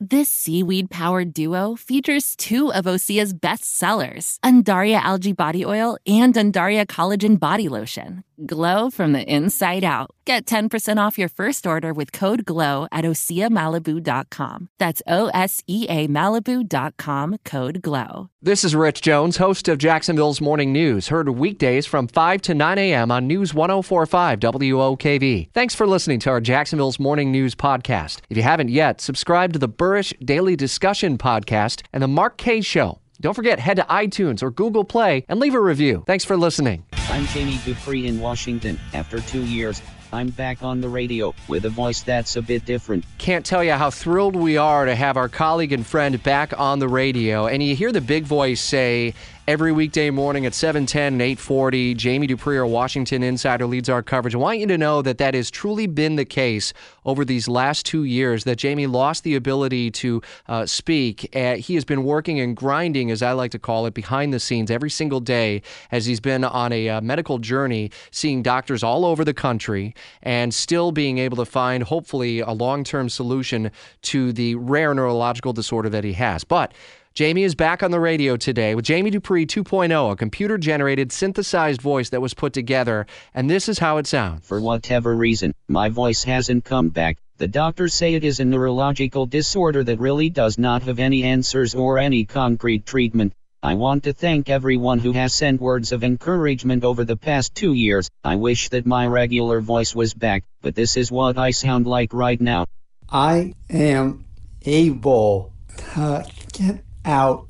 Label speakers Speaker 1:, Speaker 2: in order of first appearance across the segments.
Speaker 1: This seaweed powered duo features two of Osea's best sellers, Undaria Algae Body Oil and Undaria Collagen Body Lotion. Glow from the inside out. Get 10% off your first order with code GLOW at OseaMalibu.com. That's O S E A Malibu.com code GLOW.
Speaker 2: This is Rich Jones, host of Jacksonville's Morning News, heard weekdays from 5 to 9 a.m. on News 1045 WOKV. Thanks for listening to our Jacksonville's Morning News podcast. If you haven't yet, subscribe to the Burrish Daily Discussion podcast and the Mark K Show. Don't forget, head to iTunes or Google Play and leave a review. Thanks for listening.
Speaker 3: I'm Jamie Dupree in Washington. After two years, I'm back on the radio with a voice that's a bit different.
Speaker 2: Can't tell you how thrilled we are to have our colleague and friend back on the radio. And you hear the big voice say, every weekday morning at 710 and 840. Jamie Dupree, our Washington insider, leads our coverage. I want you to know that that has truly been the case over these last two years, that Jamie lost the ability to uh, speak. Uh, he has been working and grinding, as I like to call it, behind the scenes every single day as he's been on a uh, medical journey, seeing doctors all over the country and still being able to find, hopefully, a long term solution to the rare neurological disorder that he has. But Jamie is back on the radio today with Jamie Dupree 2.0, a computer generated synthesized voice that was put together, and this is how it sounds.
Speaker 3: For whatever reason, my voice hasn't come back. The doctors say it is a neurological disorder that really does not have any answers or any concrete treatment. I want to thank everyone who has sent words of encouragement over the past two years. I wish that my regular voice was back, but this is what I sound like right now.
Speaker 4: I am able to get out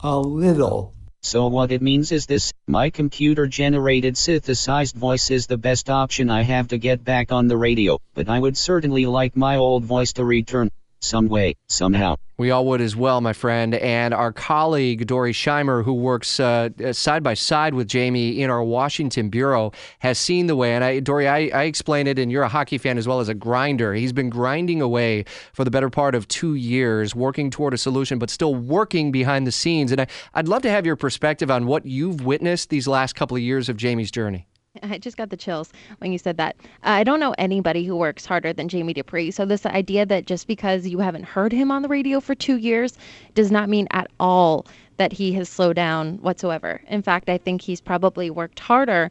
Speaker 4: a little.
Speaker 3: So what it means is this, my computer generated synthesized voice is the best option I have to get back on the radio, but I would certainly like my old voice to return some way, somehow.
Speaker 2: We all would as well, my friend. And our colleague, Dory Scheimer, who works uh, side by side with Jamie in our Washington bureau, has seen the way. And I, Dory, I, I explain it, and you're a hockey fan as well as a grinder. He's been grinding away for the better part of two years, working toward a solution, but still working behind the scenes. And I, I'd love to have your perspective on what you've witnessed these last couple of years of Jamie's journey.
Speaker 5: I just got the chills when you said that. I don't know anybody who works harder than Jamie Dupree. So, this idea that just because you haven't heard him on the radio for two years does not mean at all that he has slowed down whatsoever. In fact, I think he's probably worked harder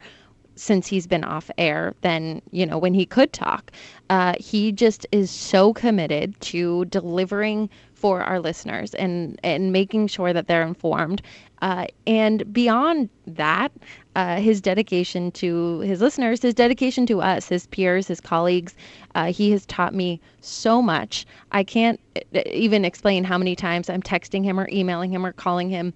Speaker 5: since he's been off air than you know when he could talk. Uh, he just is so committed to delivering for our listeners and and making sure that they're informed. Uh, and beyond that, uh, his dedication to his listeners, his dedication to us, his peers, his colleagues, uh, he has taught me so much. I can't uh, even explain how many times I'm texting him or emailing him or calling him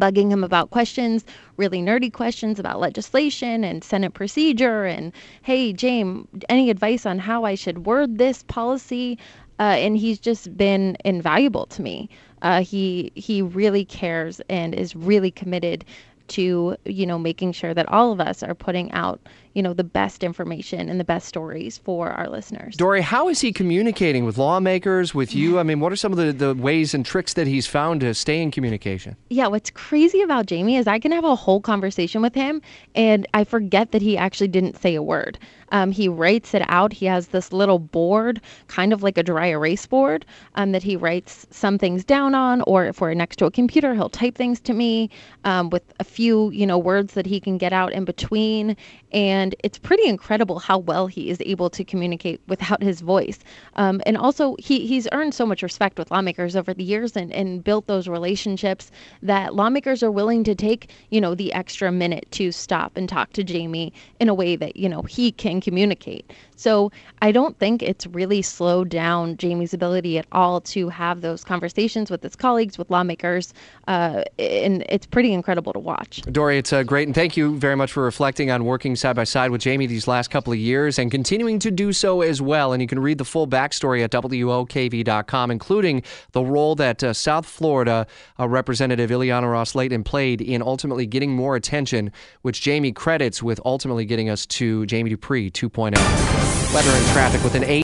Speaker 5: bugging him about questions, really nerdy questions about legislation and Senate procedure. And hey, James, any advice on how I should word this policy? Uh, and he's just been invaluable to me. Uh, he he really cares and is really committed to you know making sure that all of us are putting out you know the best information and the best stories for our listeners.
Speaker 2: Dory, how is he communicating with lawmakers, with you? I mean, what are some of the, the ways and tricks that he's found to stay in communication?
Speaker 5: Yeah, what's crazy about Jamie is I can have a whole conversation with him and I forget that he actually didn't say a word. Um, he writes it out. He has this little board, kind of like a dry erase board, um, that he writes some things down on, or if we're next to a computer, he'll type things to me um, with a few, you know, words that he can get out in between. And it's pretty incredible how well he is able to communicate without his voice. Um, and also, he, he's earned so much respect with lawmakers over the years and, and built those relationships that lawmakers are willing to take, you know, the extra minute to stop and talk to Jamie in a way that, you know, he can communicate. So I don't think it's really slowed down Jamie's ability at all to have those conversations with his colleagues, with lawmakers, uh, and it's pretty incredible to watch.
Speaker 2: Dory, it's uh, great, and thank you very much for reflecting on working side by side with Jamie these last couple of years and continuing to do so as well. And you can read the full backstory at WOKV.com, including the role that uh, South Florida uh, Representative Ileana Ros-Lehtinen played in ultimately getting more attention, which Jamie credits with ultimately getting us to Jamie Dupree 2.0. Weather and traffic with an 8.